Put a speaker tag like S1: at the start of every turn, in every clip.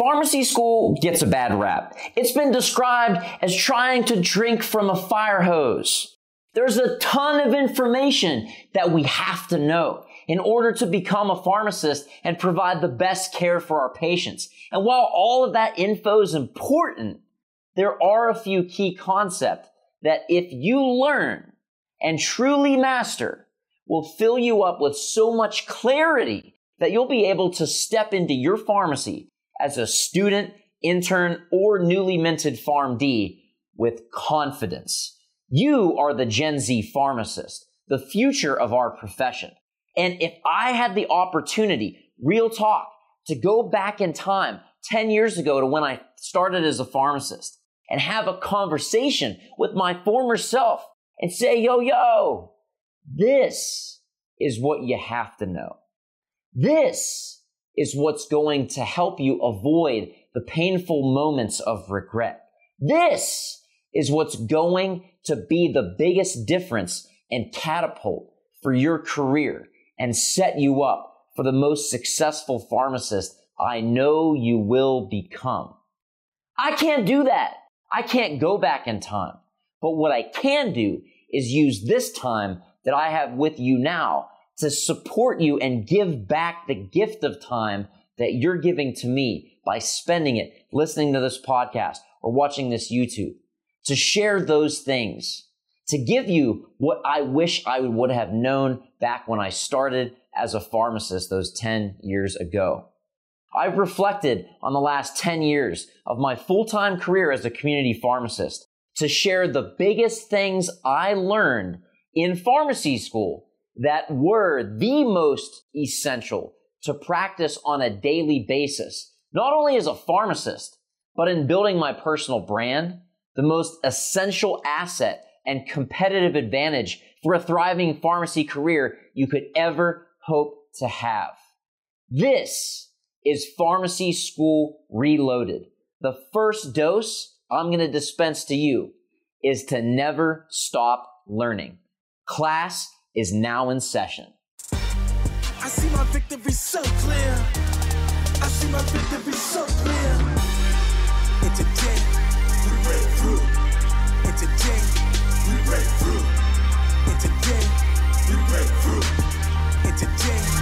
S1: Pharmacy school gets a bad rap. It's been described as trying to drink from a fire hose. There's a ton of information that we have to know in order to become a pharmacist and provide the best care for our patients. And while all of that info is important, there are a few key concepts that if you learn and truly master will fill you up with so much clarity that you'll be able to step into your pharmacy as a student, intern, or newly minted PharmD with confidence. You are the Gen Z pharmacist, the future of our profession. And if I had the opportunity, real talk, to go back in time 10 years ago to when I started as a pharmacist and have a conversation with my former self and say, yo, yo, this is what you have to know. This is what's going to help you avoid the painful moments of regret. This is what's going to be the biggest difference and catapult for your career and set you up for the most successful pharmacist I know you will become. I can't do that. I can't go back in time. But what I can do is use this time that I have with you now to support you and give back the gift of time that you're giving to me by spending it listening to this podcast or watching this YouTube. To share those things, to give you what I wish I would have known back when I started as a pharmacist those 10 years ago. I've reflected on the last 10 years of my full-time career as a community pharmacist to share the biggest things I learned in pharmacy school that were the most essential to practice on a daily basis, not only as a pharmacist, but in building my personal brand, the most essential asset and competitive advantage for a thriving pharmacy career you could ever hope to have. This is Pharmacy School Reloaded. The first dose I'm going to dispense to you is to never stop learning. Class is now in session. I see my victory so clear. I see my victory so clear. And today, we break through. And today, we break through. And today, we break through. And today.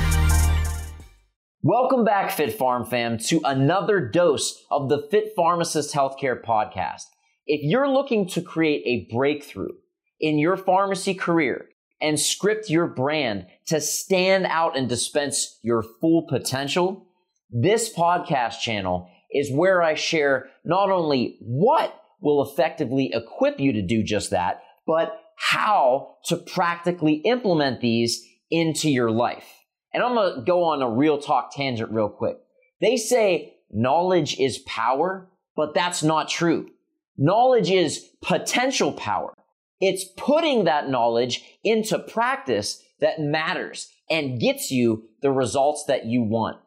S1: Welcome back, Fit Farm fam, to another dose of the Fit Pharmacist Healthcare Podcast. If you're looking to create a breakthrough in your pharmacy career, and script your brand to stand out and dispense your full potential, this podcast channel is where I share not only what will effectively equip you to do just that, but how to practically implement these into your life. And I'm going to go on a real talk tangent real quick. They say knowledge is power, but that's not true. Knowledge is potential power. It's putting that knowledge into practice that matters and gets you the results that you want.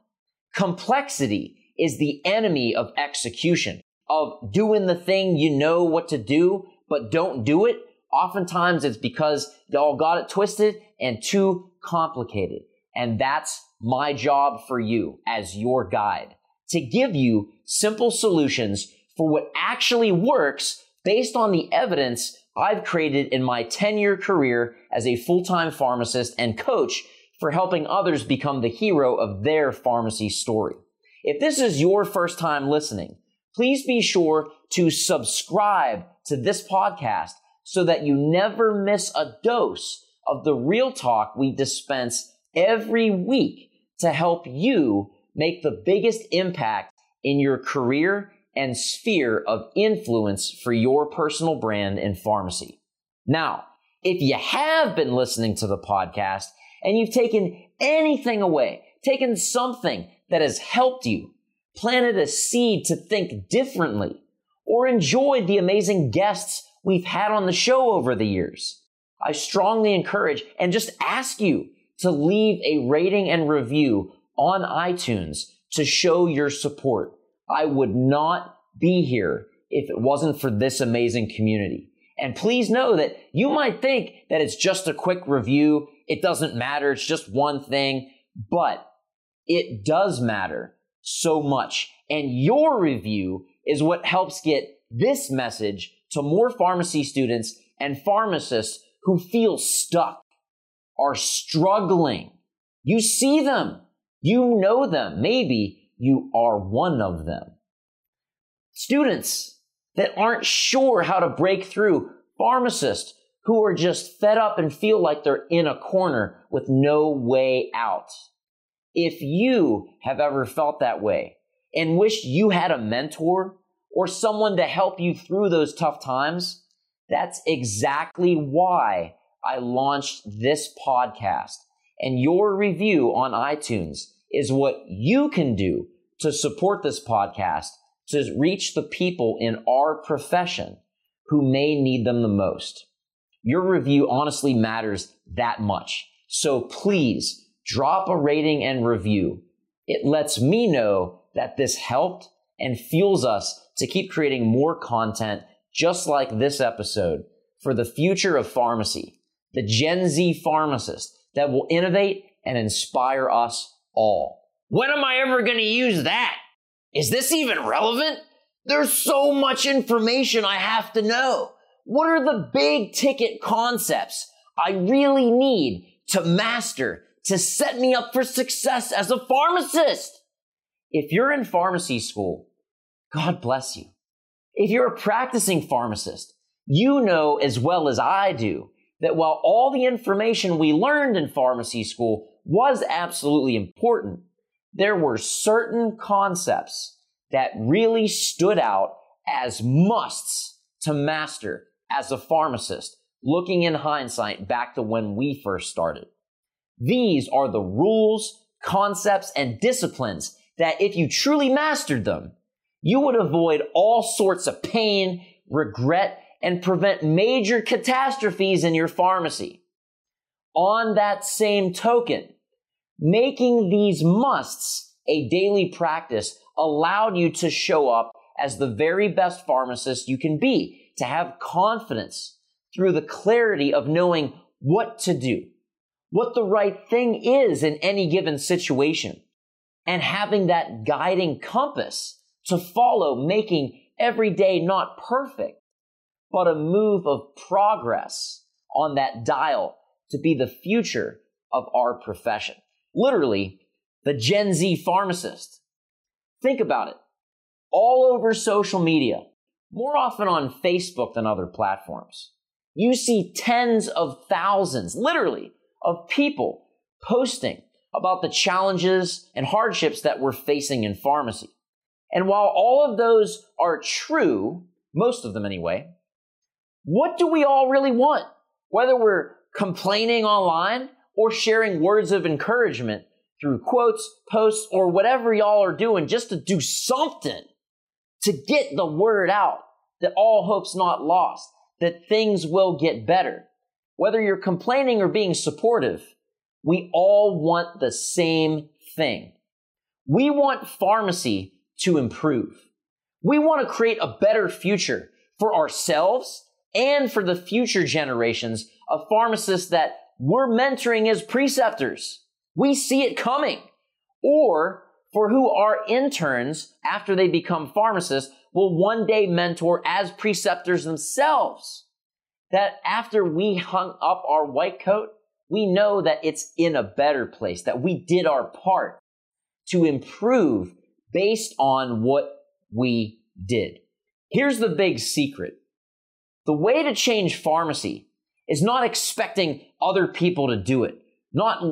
S1: Complexity is the enemy of execution, of doing the thing you know what to do, but don't do it. Oftentimes it's because y'all got it twisted and too complicated. And that's my job for you as your guide to give you simple solutions for what actually works based on the evidence I've created in my 10 year career as a full time pharmacist and coach for helping others become the hero of their pharmacy story. If this is your first time listening, please be sure to subscribe to this podcast so that you never miss a dose of the real talk we dispense every week to help you make the biggest impact in your career and sphere of influence for your personal brand in pharmacy. Now, if you have been listening to the podcast and you've taken anything away, taken something that has helped you, planted a seed to think differently, or enjoyed the amazing guests we've had on the show over the years, I strongly encourage and just ask you to leave a rating and review on iTunes to show your support. I would not be here if it wasn't for this amazing community. And please know that you might think that it's just a quick review. It doesn't matter. It's just one thing, but it does matter so much. And your review is what helps get this message to more pharmacy students and pharmacists who feel stuck, are struggling. You see them. You know them. Maybe you are one of them. Students that aren't sure how to break through, pharmacists who are just fed up and feel like they're in a corner with no way out. If you have ever felt that way and wished you had a mentor or someone to help you through those tough times, that's exactly why I launched this podcast. And your review on iTunes is what you can do to support this podcast to reach the people in our profession who may need them the most. Your review honestly matters that much. So please drop a rating and review. It lets me know that this helped and fuels us to keep creating more content just like this episode for the future of pharmacy, the Gen Z pharmacist that will innovate and inspire us all. When am I ever going to use that? Is this even relevant? There's so much information I have to know. What are the big ticket concepts I really need to master to set me up for success as a pharmacist? If you're in pharmacy school, God bless you. If you're a practicing pharmacist, you know as well as I do that while all the information we learned in pharmacy school was absolutely important, there were certain concepts that really stood out as musts to master as a pharmacist, looking in hindsight back to when we first started. These are the rules, concepts, and disciplines that if you truly mastered them, you would avoid all sorts of pain, regret, and prevent major catastrophes in your pharmacy. On that same token, making these musts a daily practice allowed you to show up as the very best pharmacist you can be, to have confidence through the clarity of knowing what to do, what the right thing is in any given situation, and having that guiding compass to follow, making every day not perfect, but a move of progress on that dial to be the future of our profession. Literally, the Gen Z pharmacist. Think about it. All over social media, more often on Facebook than other platforms, you see tens of thousands, literally, of people posting about the challenges and hardships that we're facing in pharmacy. And while all of those are true, most of them anyway, what do we all really want? Whether we're complaining online or sharing words of encouragement through quotes, posts, or whatever y'all are doing just to do something to get the word out that all hope's not lost, that things will get better. Whether you're complaining or being supportive, we all want the same thing. We want pharmacy to improve. We want to create a better future for ourselves and for the future generations of pharmacists that we're mentoring as preceptors. We see it coming. Or for who our interns, after they become pharmacists, will one day mentor as preceptors themselves. That after we hung up our white coat, we know that it's in a better place, that we did our part to improve based on what we did. Here's the big secret. The way to change pharmacy is not expecting other people to do it, not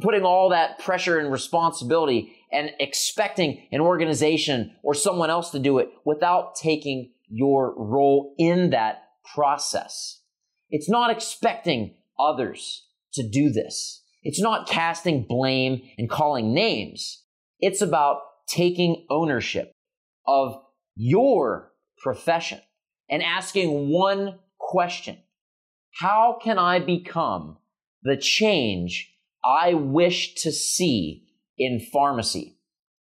S1: putting all that pressure and responsibility and expecting an organization or someone else to do it without taking your role in that process. It's not expecting others to do this. It's not casting blame and calling names. It's about taking ownership of your profession and asking one question How can I become the change I wish to see in pharmacy?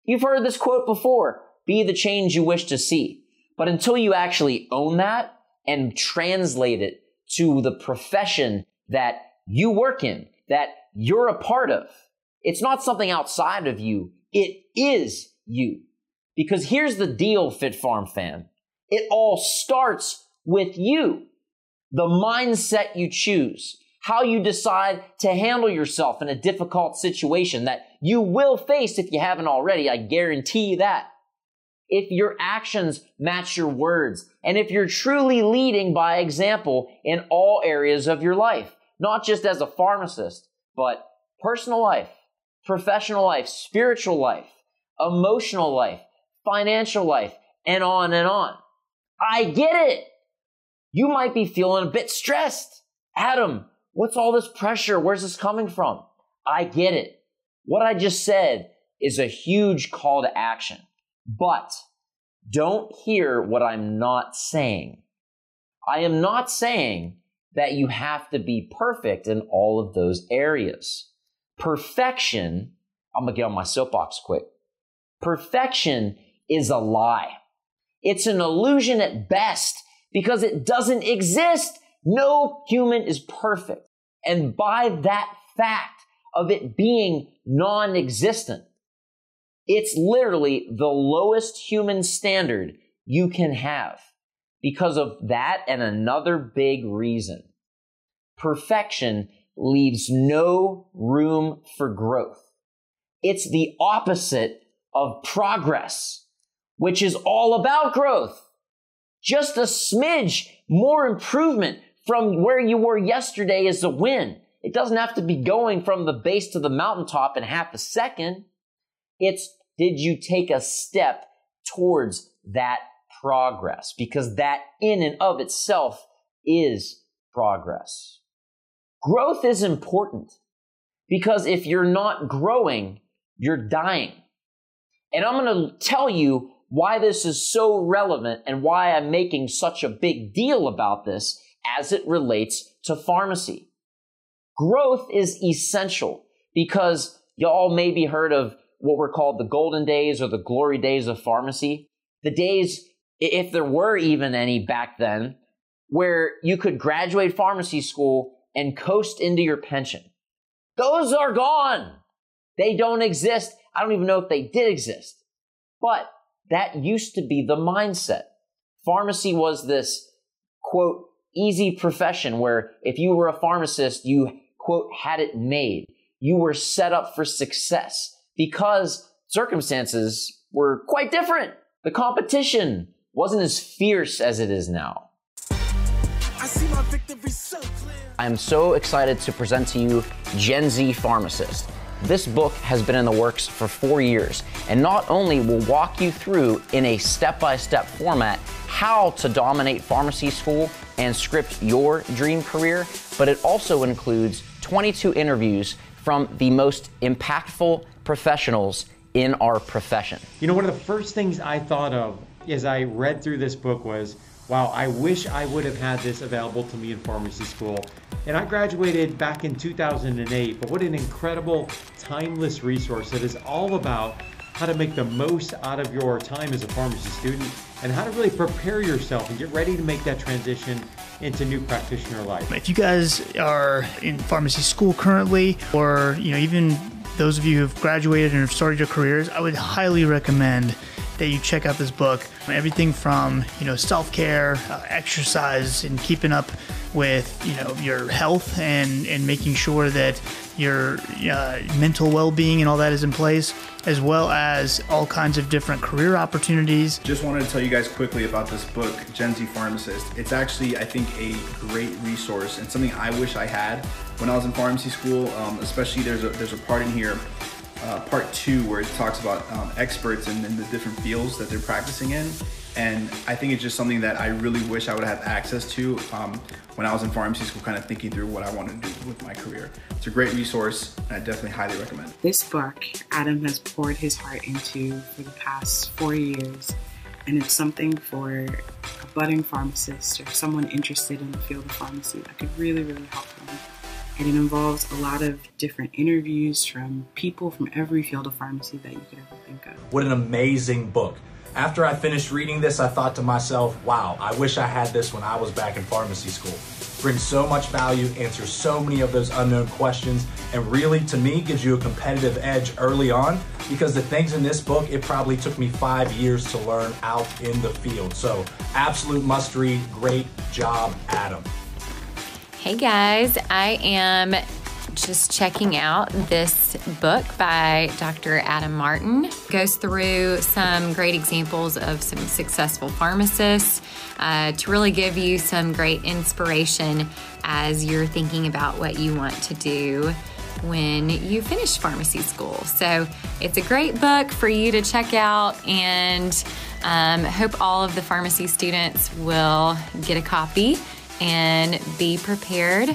S1: You've heard this quote before be the change you wish to see. But until you actually own that and translate it to the profession that you work in, that you're a part of, it's not something outside of you. It is you. Because here's the deal, Fit Farm fan. It all starts with you. The mindset you choose, how you decide to handle yourself in a difficult situation that you will face if you haven't already. I guarantee you that. If your actions match your words, and if you're truly leading by example in all areas of your life, not just as a pharmacist, but personal life, professional life, spiritual life, emotional life, financial life, and on and on. I get it. You might be feeling a bit stressed. Adam, what's all this pressure? Where's this coming from? I get it. What I just said is a huge call to action. But don't hear what I'm not saying. I am not saying that you have to be perfect in all of those areas. Perfection, I'm gonna get on my soapbox quick. Perfection is a lie. It's an illusion at best because it doesn't exist. No human is perfect. And by that fact of it being non existent, it's literally the lowest human standard you can have because of that and another big reason. Perfection leaves no room for growth. It's the opposite of progress, which is all about growth. Just a smidge more improvement from where you were yesterday is a win. It doesn't have to be going from the base to the mountaintop in half a second. It's did you take a step towards that progress? Because that in and of itself is progress. Growth is important because if you're not growing, you're dying. And I'm going to tell you why this is so relevant and why I'm making such a big deal about this as it relates to pharmacy. Growth is essential because y'all maybe heard of what were called the golden days or the glory days of pharmacy. The days, if there were even any back then, where you could graduate pharmacy school and coast into your pension. Those are gone. They don't exist. I don't even know if they did exist. But that used to be the mindset. Pharmacy was this, quote, easy profession where if you were a pharmacist, you, quote, had it made. You were set up for success because circumstances were quite different. The competition wasn't as fierce as it is now. I am so excited to present to you Gen Z Pharmacist. This book has been in the works for four years and not only will walk you through in a step by step format how to dominate pharmacy school and script your dream career, but it also includes 22 interviews from the most impactful professionals in our profession.
S2: You know, one of the first things I thought of as I read through this book was wow, I wish I would have had this available to me in pharmacy school. And I graduated back in 2008, but what an incredible, timeless resource that is all about how to make the most out of your time as a pharmacy student and how to really prepare yourself and get ready to make that transition into new practitioner life.
S3: If you guys are in pharmacy school currently, or you know, even those of you who've graduated and have started your careers, I would highly recommend that you check out this book. Everything from you know self care, uh, exercise, and keeping up with you know your health and and making sure that your uh, mental well-being and all that is in place as well as all kinds of different career opportunities
S4: just wanted to tell you guys quickly about this book gen z pharmacist it's actually i think a great resource and something i wish i had when i was in pharmacy school um, especially there's a there's a part in here uh, part two where it talks about um, experts and, and the different fields that they're practicing in. And I think it's just something that I really wish I would have access to um, when I was in pharmacy school, kind of thinking through what I want to do with my career. It's a great resource, and I definitely highly recommend.
S5: This book, Adam has poured his heart into for the past four years, and it's something for a budding pharmacist or someone interested in the field of pharmacy that could really, really help them and it involves a lot of different interviews from people from every field of pharmacy that you could ever think of.
S6: What an amazing book. After I finished reading this, I thought to myself, wow, I wish I had this when I was back in pharmacy school. Brings so much value, answers so many of those unknown questions, and really, to me, gives you a competitive edge early on because the things in this book, it probably took me five years to learn out in the field. So, absolute must read. Great job, Adam.
S7: Hey guys, I am just checking out this book by Dr. Adam Martin. Goes through some great examples of some successful pharmacists uh, to really give you some great inspiration as you're thinking about what you want to do when you finish pharmacy school. So it's a great book for you to check out and um, hope all of the pharmacy students will get a copy and be prepared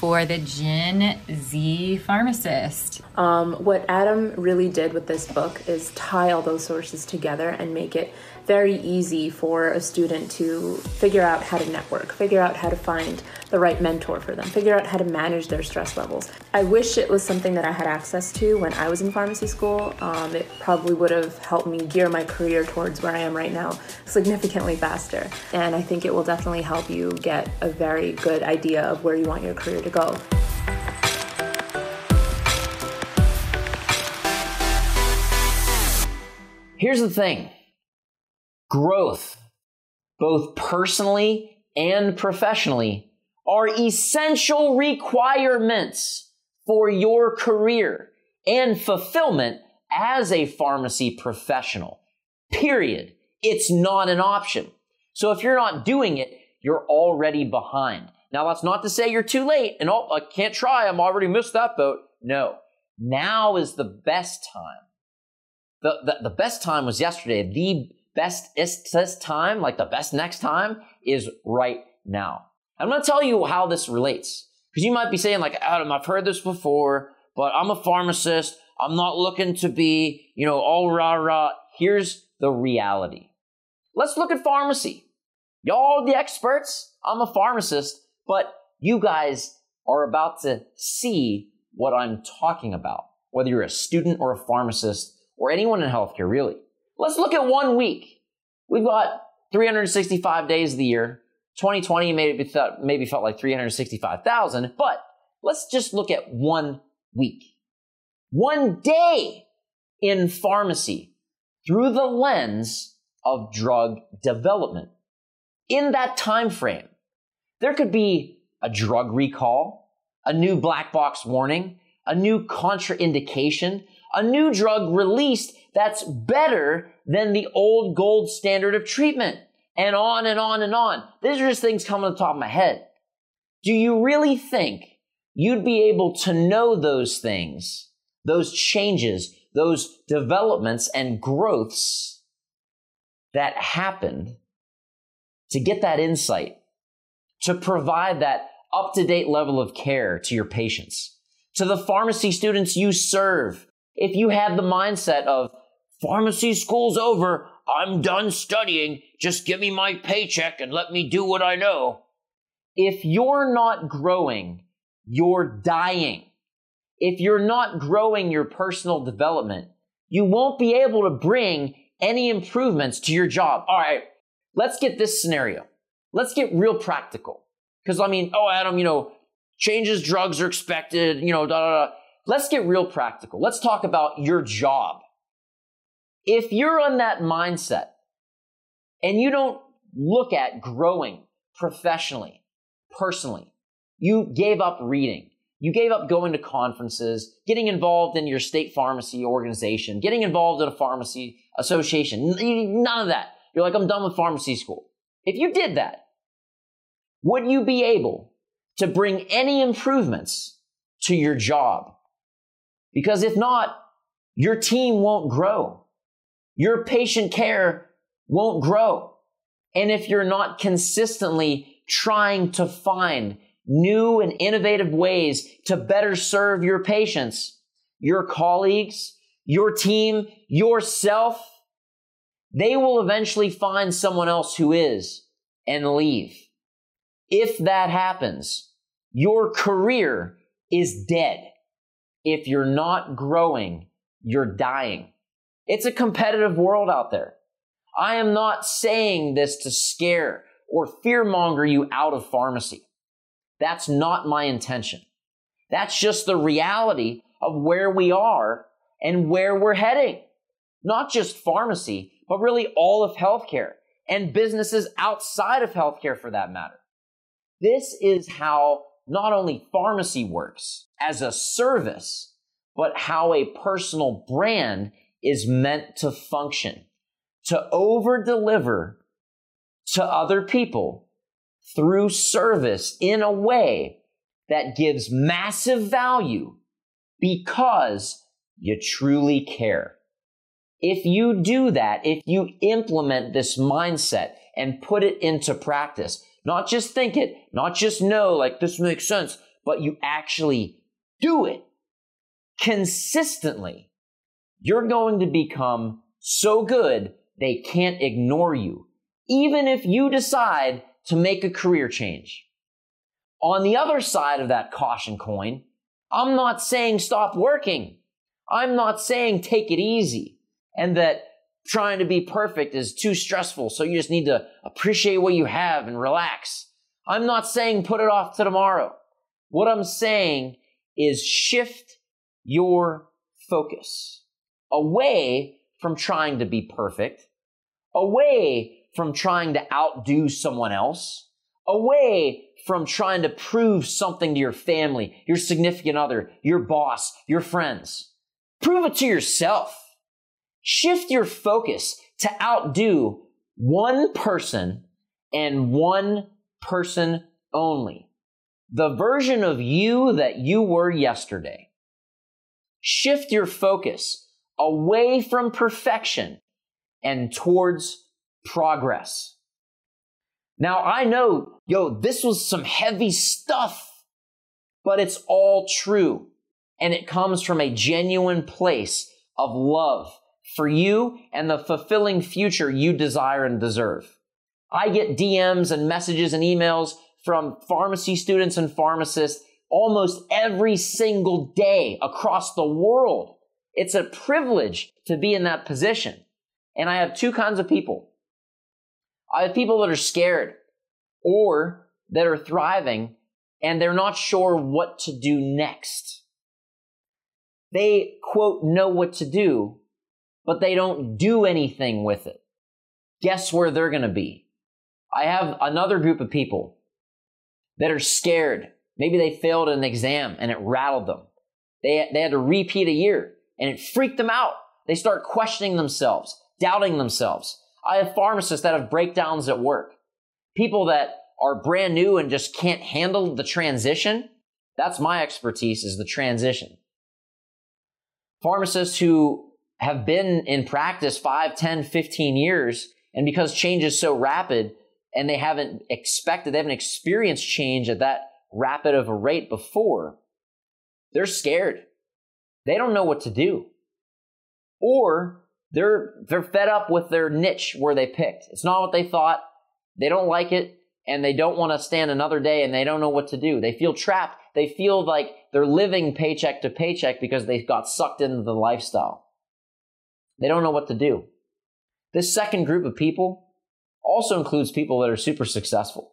S7: for the Gen Z pharmacist.
S8: Um, what Adam really did with this book is tie all those sources together and make it very easy for a student to figure out how to network, figure out how to find the right mentor for them, figure out how to manage their stress levels. I wish it was something that I had access to when I was in pharmacy school. Um, it probably would have helped me gear my career towards where I am right now significantly faster. And I think it will definitely help you get a very good idea of where you want your career to go.
S1: Here's the thing growth, both personally and professionally, are essential requirements for your career and fulfillment as a pharmacy professional. Period. It's not an option. So if you're not doing it, you're already behind. Now, that's not to say you're too late and oh, I can't try. I'm already missed that boat. No. Now is the best time. The, the, the best time was yesterday. The best is this time, like the best next time, is right now. I'm going to tell you how this relates. Because you might be saying, like, Adam, I've heard this before, but I'm a pharmacist. I'm not looking to be, you know, all rah rah. Here's the reality. Let's look at pharmacy. Y'all the experts. I'm a pharmacist, but you guys are about to see what I'm talking about, whether you're a student or a pharmacist or anyone in healthcare, really. Let's look at one week. We've got 365 days of the year. 2020 maybe maybe felt like 365,000, but let's just look at one week. One day in pharmacy through the lens of drug development. In that time frame, there could be a drug recall, a new black box warning, a new contraindication, a new drug released that's better than the old gold standard of treatment. And on and on and on. These are just things coming to the top of my head. Do you really think you'd be able to know those things, those changes, those developments and growths that happened to get that insight, to provide that up to date level of care to your patients, to the pharmacy students you serve? If you have the mindset of, Pharmacy school's over. I'm done studying. Just give me my paycheck and let me do what I know. If you're not growing, you're dying. If you're not growing your personal development, you won't be able to bring any improvements to your job. All right, let's get this scenario. Let's get real practical. Because I mean, oh, Adam, you know, changes, drugs are expected, you know, da da da. Let's get real practical. Let's talk about your job. If you're on that mindset and you don't look at growing professionally, personally, you gave up reading. You gave up going to conferences, getting involved in your state pharmacy organization, getting involved in a pharmacy association. None of that. You're like, I'm done with pharmacy school. If you did that, would you be able to bring any improvements to your job? Because if not, your team won't grow your patient care won't grow. And if you're not consistently trying to find new and innovative ways to better serve your patients, your colleagues, your team, yourself, they will eventually find someone else who is and leave. If that happens, your career is dead. If you're not growing, you're dying. It's a competitive world out there. I am not saying this to scare or fearmonger you out of pharmacy. That's not my intention. That's just the reality of where we are and where we're heading. Not just pharmacy, but really all of healthcare and businesses outside of healthcare for that matter. This is how not only pharmacy works as a service, but how a personal brand is meant to function, to over deliver to other people through service in a way that gives massive value because you truly care. If you do that, if you implement this mindset and put it into practice, not just think it, not just know like this makes sense, but you actually do it consistently, you're going to become so good they can't ignore you, even if you decide to make a career change. On the other side of that caution coin, I'm not saying stop working. I'm not saying take it easy and that trying to be perfect is too stressful, so you just need to appreciate what you have and relax. I'm not saying put it off to tomorrow. What I'm saying is shift your focus away from trying to be perfect, away from trying to outdo someone else, away from trying to prove something to your family, your significant other, your boss, your friends. Prove it to yourself. Shift your focus to outdo one person and one person only. The version of you that you were yesterday. Shift your focus away from perfection and towards progress. Now I know, yo, this was some heavy stuff, but it's all true. And it comes from a genuine place of love for you and the fulfilling future you desire and deserve. I get DMs and messages and emails from pharmacy students and pharmacists almost every single day across the world. It's a privilege to be in that position. And I have two kinds of people. I have people that are scared or that are thriving and they're not sure what to do next. They, quote, know what to do, but they don't do anything with it. Guess where they're going to be? I have another group of people that are scared. Maybe they failed an exam and it rattled them. They, they had to repeat a year and it freaked them out. They start questioning themselves, doubting themselves. I have pharmacists that have breakdowns at work. People that are brand new and just can't handle the transition. That's my expertise is the transition. Pharmacists who have been in practice 5, 10, 15 years, and because change is so rapid and they haven't expected, they haven't experienced change at that rapid of a rate before, they're scared. They don't know what to do. Or they're they're fed up with their niche where they picked. It's not what they thought. They don't like it and they don't want to stand another day and they don't know what to do. They feel trapped. They feel like they're living paycheck to paycheck because they got sucked into the lifestyle. They don't know what to do. This second group of people also includes people that are super successful.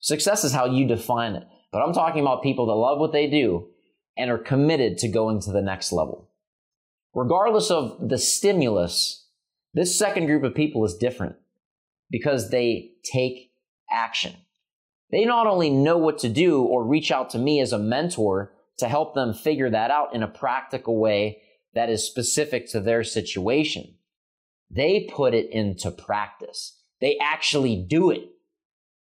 S1: Success is how you define it, but I'm talking about people that love what they do and are committed to going to the next level. Regardless of the stimulus, this second group of people is different because they take action. They not only know what to do or reach out to me as a mentor to help them figure that out in a practical way that is specific to their situation. They put it into practice. They actually do it.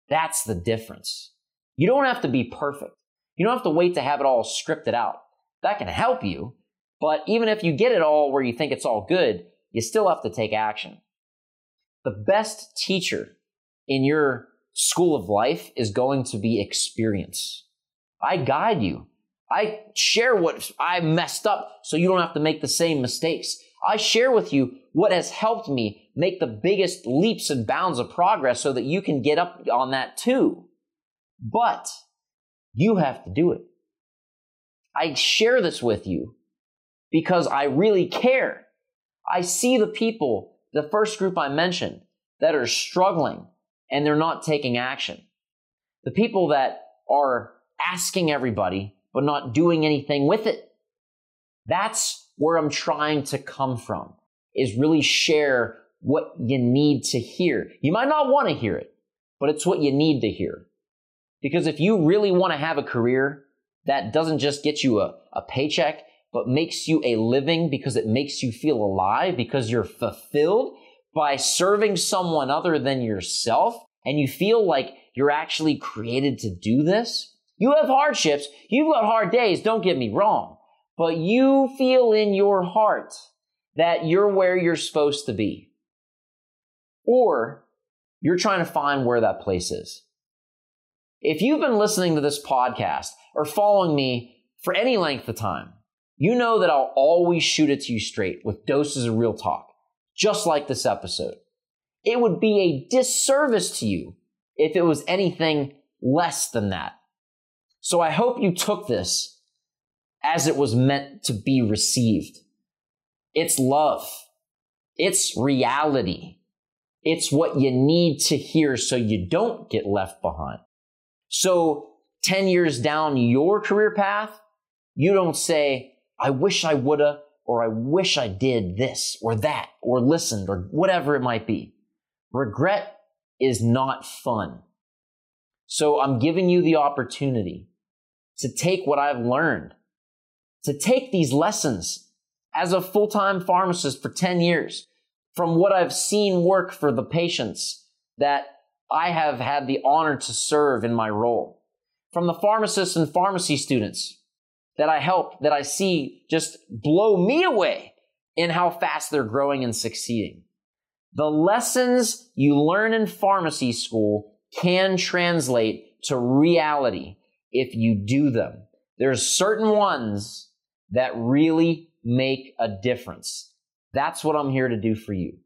S1: That's the difference. You don't have to be perfect. You don't have to wait to have it all scripted out. That can help you. But even if you get it all where you think it's all good, you still have to take action. The best teacher in your school of life is going to be experience. I guide you. I share what I messed up so you don't have to make the same mistakes. I share with you what has helped me make the biggest leaps and bounds of progress so that you can get up on that too. But you have to do it. I share this with you because I really care. I see the people, the first group I mentioned, that are struggling and they're not taking action. The people that are asking everybody but not doing anything with it. That's where I'm trying to come from is really share what you need to hear. You might not want to hear it, but it's what you need to hear. Because if you really want to have a career that doesn't just get you a, a paycheck, but makes you a living because it makes you feel alive, because you're fulfilled by serving someone other than yourself, and you feel like you're actually created to do this. You have hardships, you've got hard days, don't get me wrong, but you feel in your heart that you're where you're supposed to be. Or you're trying to find where that place is. If you've been listening to this podcast or following me for any length of time, you know that I'll always shoot it to you straight with doses of real talk, just like this episode. It would be a disservice to you if it was anything less than that. So I hope you took this as it was meant to be received. It's love. It's reality. It's what you need to hear so you don't get left behind. So 10 years down your career path, you don't say, I wish I woulda, or I wish I did this or that, or listened, or whatever it might be. Regret is not fun. So I'm giving you the opportunity to take what I've learned, to take these lessons as a full-time pharmacist for 10 years, from what I've seen work for the patients that I have had the honor to serve in my role, from the pharmacists and pharmacy students that I help, that I see just blow me away in how fast they're growing and succeeding. The lessons you learn in pharmacy school can translate to reality if you do them. There's certain ones that really make a difference. That's what I'm here to do for you.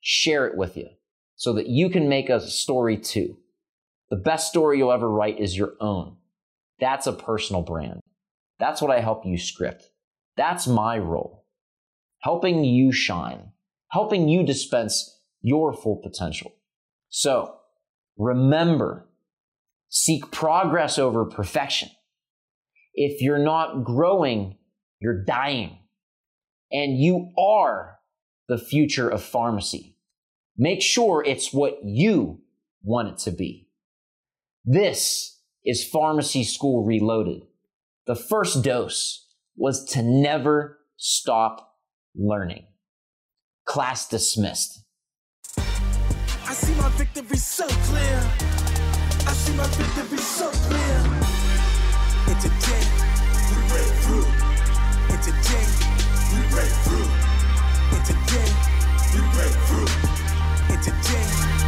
S1: Share it with you so that you can make a story too. The best story you'll ever write is your own. That's a personal brand. That's what I help you script. That's my role. Helping you shine, helping you dispense your full potential. So remember, seek progress over perfection. If you're not growing, you're dying and you are the future of pharmacy. Make sure it's what you want it to be. This is Pharmacy School Reloaded. The first dose was to never stop learning. Class dismissed. See my victory so clear. I see my victory so clear. It's a day we break through. It's a day we break through. And today, we break through. And today,